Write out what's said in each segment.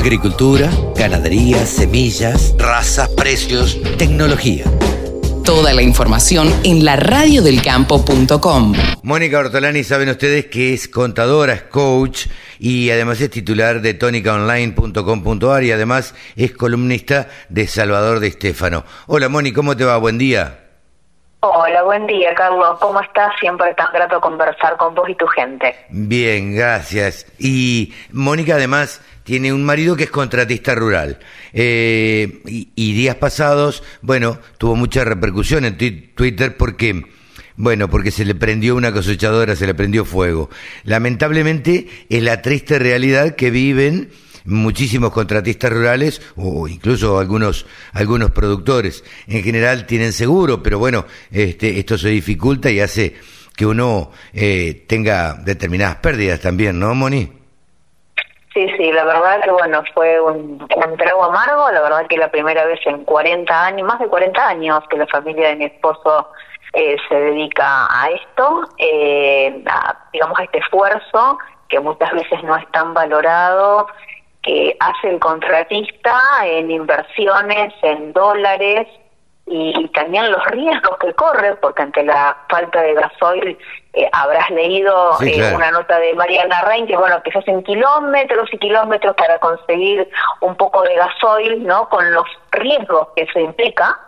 Agricultura, ganadería, semillas, razas, precios, tecnología. Toda la información en la radiodelcampo.com. Mónica Ortolani, saben ustedes que es contadora, es coach y además es titular de tónicaonline.com.ar y además es columnista de Salvador de Estéfano. Hola Mónica, ¿cómo te va? Buen día. Hola, buen día, Carlos. ¿Cómo estás? Siempre tan grato conversar con vos y tu gente. Bien, gracias. Y Mónica además tiene un marido que es contratista rural. Eh, y, días pasados, bueno, tuvo mucha repercusión en Twitter porque, bueno, porque se le prendió una cosechadora, se le prendió fuego. Lamentablemente es la triste realidad que viven muchísimos contratistas rurales o incluso algunos algunos productores. En general tienen seguro pero bueno este esto se dificulta y hace que uno eh, tenga determinadas pérdidas también no Moni Sí, sí, la verdad que bueno, fue un, trago amargo, la verdad que la primera vez en 40 años, más de 40 años que la familia de mi esposo eh, se dedica a esto, eh, digamos a este esfuerzo que muchas veces no es tan valorado que hace el contratista en inversiones en dólares y, también los riesgos que corre, porque ante la falta de gasoil eh, habrás leído eh, una nota de Mariana Rein que bueno que se hacen kilómetros y kilómetros para conseguir un poco de gasoil, ¿no? Con los riesgos que eso implica.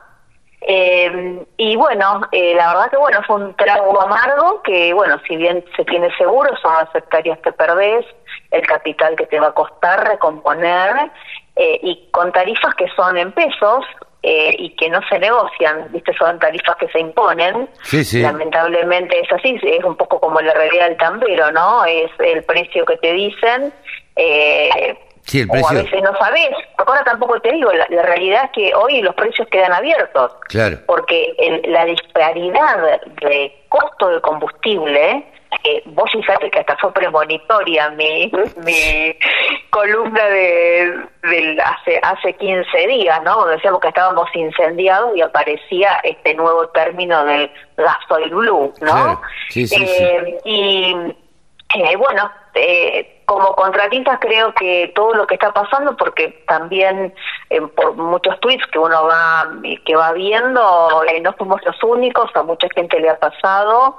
Eh, y bueno, eh, la verdad que bueno, fue un trago amargo que bueno, si bien se tiene seguro, son las hectáreas que perdés, el capital que te va a costar recomponer, eh, y con tarifas que son en pesos, eh, y que no se negocian, ¿viste? Son tarifas que se imponen. Lamentablemente es así, es un poco como la realidad del tambero, ¿no? Es el precio que te dicen. Eh, o a veces no sabes. Ahora tampoco te digo, la, realidad es que hoy los precios quedan abiertos. Claro. Porque la disparidad de costo de combustible, eh, vos fíjate que hasta fue premonitoria mi, mi columna de, hace hace 15 días, ¿no? Donde decíamos que estábamos incendiados y aparecía este nuevo término del gasoil blue, ¿no? Sí, sí, sí. Eh, y eh, bueno, eh, como contratistas creo que todo lo que está pasando, porque también eh, por muchos tweets que uno va que va viendo, eh, no somos los únicos, a mucha gente le ha pasado.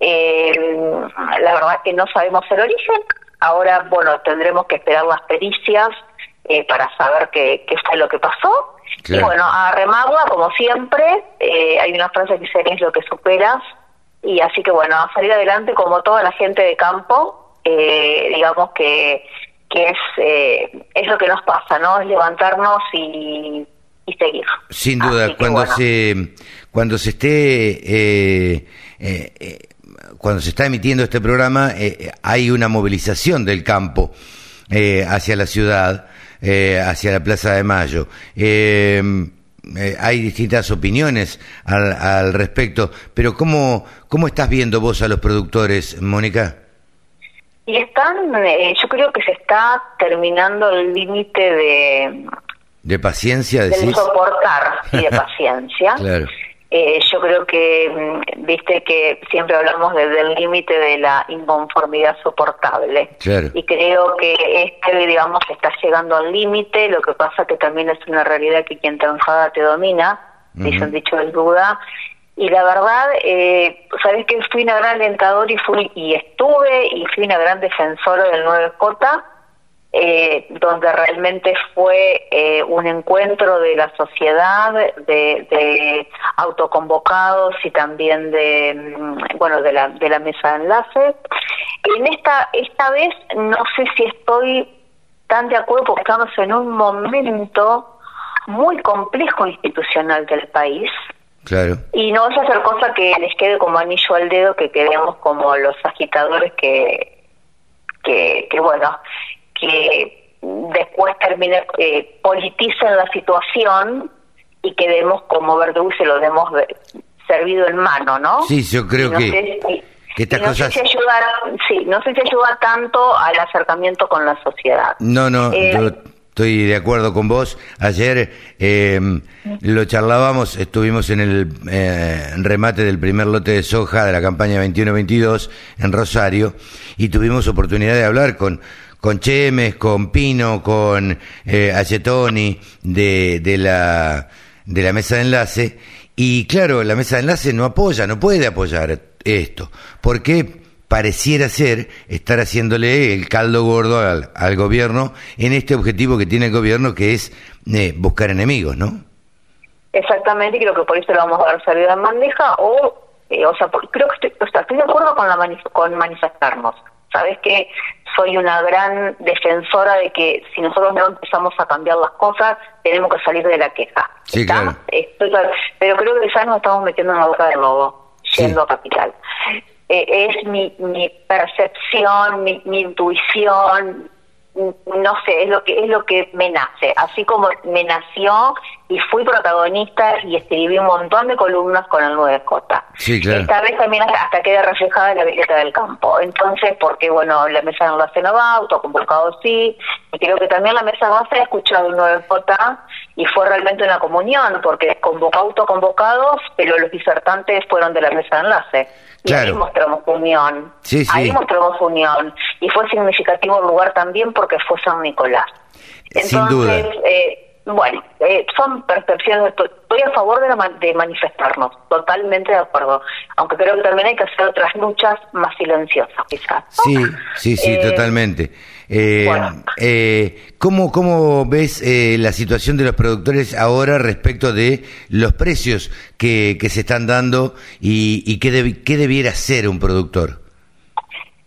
la verdad que no sabemos el origen. Ahora, bueno, tendremos que esperar las pericias para saber qué, qué fue lo que pasó. Y bueno, a remarla, como siempre, hay una frase que dice es lo que superas. Y así que bueno, a salir adelante como toda la gente de campo, eh, digamos que, que es, eh, es lo que nos pasa, ¿no? Es levantarnos y, y seguir. Sin duda, cuando se cuando se esté eh, eh, cuando se está emitiendo este programa hay una movilización del campo hacia la ciudad, hacia la Plaza de Mayo. hay distintas opiniones al, al respecto, pero ¿cómo, ¿cómo estás viendo vos a los productores, Mónica? Y están, eh, yo creo que se está terminando el límite de... ¿De paciencia, decís? De soportar y de paciencia. claro. Eh, yo creo que, mm, viste que siempre hablamos del límite de la inconformidad soportable. Claro. Y creo que este, digamos, está llegando al límite. Lo que pasa que también es una realidad que quien te enfada te domina, dice un dicho del Buda y la verdad, eh, sabes que fui una gran alentador y fui y estuve y fui una gran defensora del 9J, eh, donde realmente fue eh, un encuentro de la sociedad, de, autoconvocados y también de mm, bueno de la de la mesa de enlace. En esta esta vez no sé si estoy tan de acuerdo porque estamos en un momento muy complejo institucional del país Claro. Y no vas a hacer cosa que les quede como anillo al dedo, que quedemos como los agitadores que, que, que bueno, que después terminen, eh, politicen la situación y quedemos como verdugos y se lo demos servido en mano, ¿no? Sí, yo creo que, que estas no Sé si ayuda, sí, no sé si ayuda tanto al acercamiento con la sociedad. No, no, eh, yo Estoy de acuerdo con vos. Ayer em, lo charlábamos, estuvimos en el eh, remate del primer lote de soja de la campaña 21-22 en Rosario y tuvimos oportunidad de hablar con, con Chemes, con Pino, con eh, de, de, la, de la mesa de enlace. Y claro, la mesa de enlace no apoya, no puede apoyar esto, porque pareciera ser estar haciéndole el caldo gordo al, al gobierno en este objetivo que tiene el gobierno, que es eh, buscar enemigos, ¿no? Exactamente, creo que por eso le vamos a dar salida en bandeja, o, eh, o sea, creo que estoy, o sea, estoy de acuerdo con, la con manifestarnos. Sabes que soy una gran defensora de que si nosotros no empezamos a cambiar las cosas, tenemos que salir de la queja. Sí, claro. pero creo que ya nos estamos metiendo en la boca del lobo, siendo a capital. Eh, es mi, mi percepción, mi, mi intuición, no sé, es lo que es lo que me nace, así como me nació y fui protagonista y escribí un montón de columnas con el 9J. Sí, claro. Esta vez también hasta queda reflejada en la billeta del campo. Entonces, porque bueno, la mesa de enlace no va, autoconvocado sí, y creo que también la mesa enlace ha escuchado el 9J y fue realmente una comunión, porque convocó autoconvocados, pero los disertantes fueron de la mesa de enlace. Y ahí mostramos unión. Ahí mostramos unión. Y fue significativo el lugar también porque fue San Nicolás. Entonces, Sin duda. Eh, bueno, eh, son percepciones, estoy a favor de, de manifestarnos, totalmente de acuerdo, aunque creo que también hay que hacer otras luchas más silenciosas, quizás. Sí, sí, sí, eh, totalmente. Eh, eh, ¿cómo, ¿Cómo ves eh, la situación de los productores ahora respecto de los precios que, que se están dando y, y qué, qué debiera ser un productor?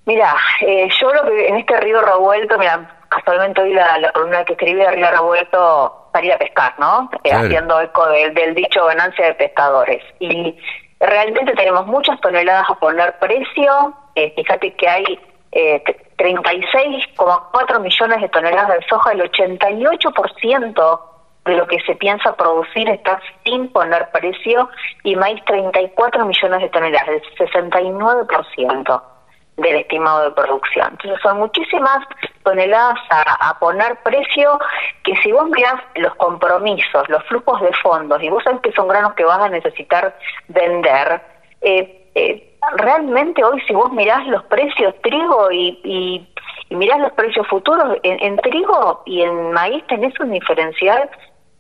Mira, eh, yo lo que en este río revuelto, mira, casualmente hoy la, la columna que escribí de río revuelto salir a pescar, ¿no? Eh, haciendo eco del, dicho ganancia de pescadores. Y realmente tenemos muchas toneladas a poner precio. Eh, fíjate que hay eh, 36,4 millones de toneladas de soja, el 88% de lo que se piensa producir está sin poner precio, y maíz 34 millones de toneladas, el 69% del estimado de producción. Entonces son muchísimas toneladas a, poner precio que si vos mirás los compromisos, los flujos de fondos y vos sabés que son granos que vas a necesitar vender, eh, eh, realmente hoy si vos mirás los precios trigo y, y, mirás los precios futuros, en, trigo y en maíz tenés un diferencial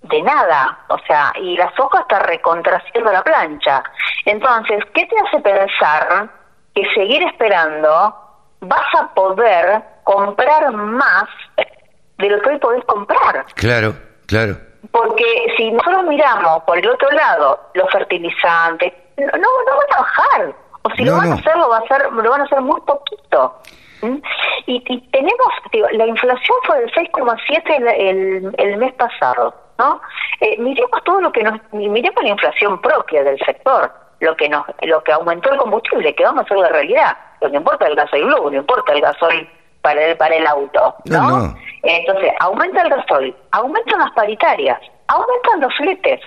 de nada, o sea, y la soja está recontraciendo la plancha. Entonces, ¿qué te hace pensar que seguir esperando vas a poder comprar más de lo que hoy podés comprar. Claro, claro. Porque si nosotros miramos por el otro lado los fertilizantes, no, no van a bajar. O si lo van a hacer, lo, va a hacer, lo van a hacer muy poquito. ¿Mm? Y, y, tenemos, digo, la inflación fue del 6,7 el, el, el, mes pasado, ¿no? Eh, miremos todo lo que nos, miremos la inflación propia del sector lo que nos lo que aumentó el combustible, que vamos a hacer la realidad. Lo que importa el gasoil blue, no importa el gasoil para el, para el auto, ¿no? Entonces, aumenta el gasoil, aumentan las paritarias, aumentan los fletes.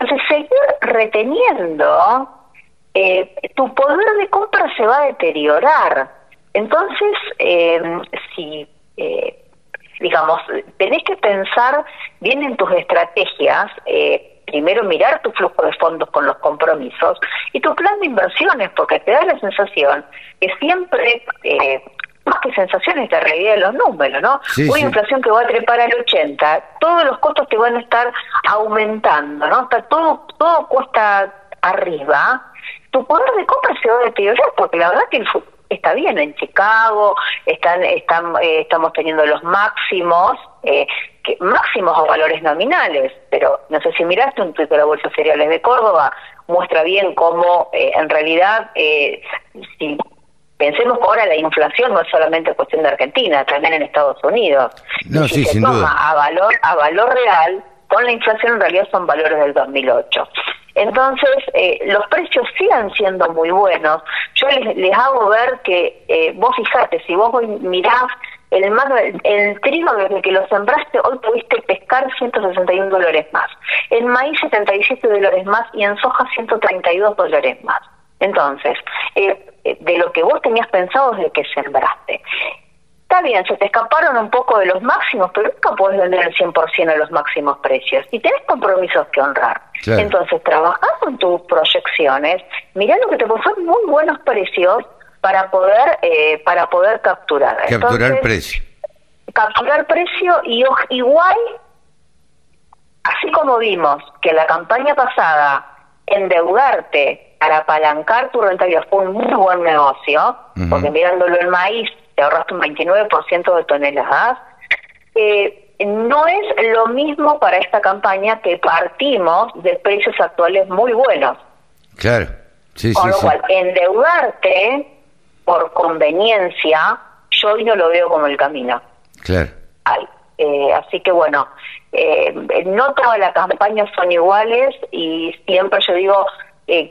Entonces, seguir reteniendo, eh, tu poder de compra se va a deteriorar. Entonces, eh, si, eh, digamos, tenés que pensar bien en tus estrategias, eh, primero mirar tu flujo de fondos con los compromisos y tu plan de inversiones, porque te da la sensación que siempre, eh, más que sensaciones, la realidad de los números, ¿no? Una inflación que va a trepar al 80, todos los costos te van a estar aumentando, ¿no? Está todo, todo cuesta arriba, tu poder de compra se va a deteriorar, porque la verdad que está bien en Chicago, están, están eh, estamos teniendo los máximos, eh, máximos o valores nominales, pero no sé si miraste un tuit de la Bolsa Cereales de Córdoba, muestra bien cómo eh, en realidad, eh, si pensemos que ahora la inflación no es solamente cuestión de Argentina, también en Estados Unidos. No, si se toma a valor, a valor real, con la inflación en realidad son valores del 2008. Entonces, eh, los precios siguen siendo muy buenos. Yo les, les hago ver que, eh, vos fijate, si vos mirás el, el trigo desde que lo sembraste, hoy pudiste pescar 161 dólares más. En maíz 77 dólares más y en soja 132 dólares más. Entonces, eh, eh, de lo que vos tenías pensado desde que sembraste. Está bien, se te escaparon un poco de los máximos, pero nunca puedes vender el 100% a los máximos precios. Y tenés compromisos que honrar. Entonces, trabajás con tus proyecciones, mirá lo que te pueden muy buenos precios para poder eh, para poder capturar. Capturar precio. capturar precio y igual, así como vimos que la campaña pasada endeudarte para apalancar tu rentabilidad fue un muy buen negocio, porque mirándolo el maíz te ahorraste un 29% de toneladas, eh, no es lo mismo para esta campaña que partimos de precios actuales muy buenos. Claro, sí, Con lo cual, endeudarte por conveniencia, yo hoy no lo veo como el camino. Claro. Eh, así que bueno, eh, no todas las campañas son iguales y siempre yo digo, eh,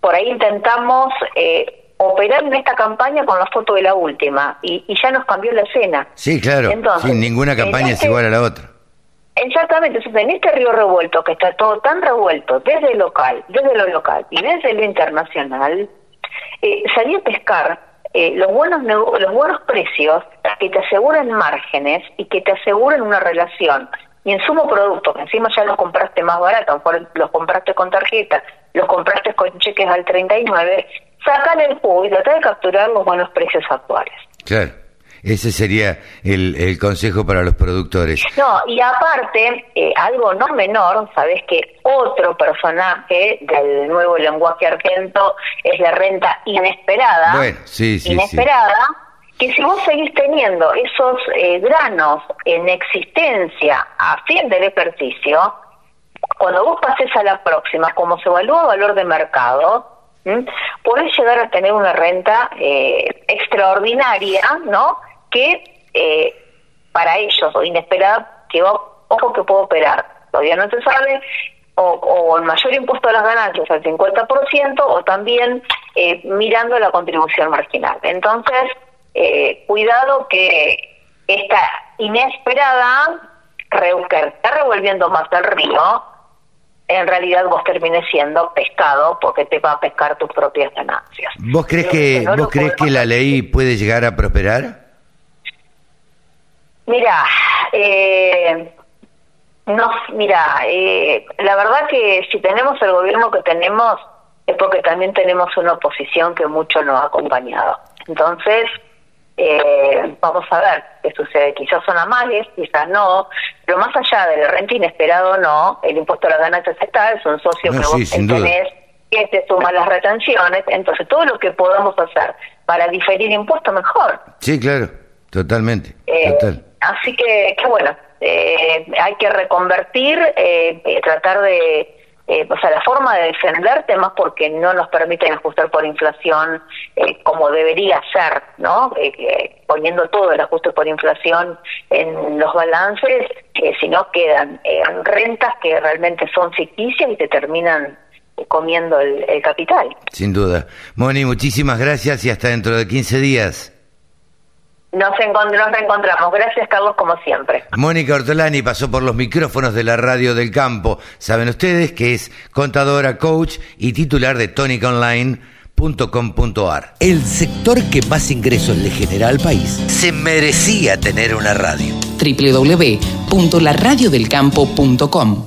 por ahí intentamos eh, operar en esta campaña con la foto de la última y, ya nos cambió la escena. Sí, claro. Entonces, ninguna campaña es este igual a la otra. Exactamente, entonces en este río revuelto, que está todo tan revuelto, desde lo local, desde lo local y desde lo internacional, eh, salir a pescar eh, los buenos los buenos precios que te aseguran márgenes y que te aseguran una relación y en sumo producto, que encima ya los compraste más barato, los compraste con tarjeta, los compraste con cheques al 39, sacan el jugo y trata de capturar los buenos precios actuales. Claro. Ese sería el, el, consejo para los productores. No, y aparte, eh, algo no menor, sabes que otro personaje del nuevo lenguaje argento es la renta inesperada. Bueno, sí, sí, inesperada, que si vos seguís teniendo esos eh, granos en existencia a fin del ejercicio, cuando vos pases a la próxima, como se evalúa valor de mercado, podés llegar a tener una renta eh, extraordinaria, ¿no? Que eh, para ellos, o inesperada, que ojo que puedo operar, todavía no se sabe, o, el mayor impuesto a las ganancias al 50%, o también eh, mirando la contribución marginal. Entonces, eh, cuidado que esta inesperada, que está revolviendo más el río, en realidad vos termines siendo pescado porque te va a pescar tus propias ganancias. ¿Vos crees que, vos crees que la ley puede llegar a prosperar? Mira, eh, no, mira, eh, la verdad que si tenemos el gobierno que tenemos es porque también tenemos una oposición que mucho nos ha acompañado. Entonces, eh, vamos a ver qué sucede. Quizás son amales, quizás no, pero más allá del renta inesperado no, el impuesto a las ganancias está, es un socio que vos tenés que te suma las retenciones, entonces todo lo que podamos hacer para diferir impuestos mejor. Sí, claro, totalmente. Eh, así que, que bueno, eh, hay que reconvertir, eh, tratar de eh, o sea, la forma de defenderte más porque no nos permiten ajustar por inflación eh, como debería ser, ¿no? Eh, poniendo todo el ajuste por inflación en los balances, si no quedan rentas que realmente son ficticias y te terminan comiendo el, el capital. Sin duda. Moni, muchísimas gracias y hasta dentro de 15 días. Nos, reencontramos. Gracias, Carlos, como siempre. Mónica Ortolani pasó por los micrófonos de la radio del campo. Saben ustedes que es contadora, coach y titular de tonicaonline.com.ar. El sector que más ingresos le genera al país se merecía tener una radio. www.laradiodelcampo.com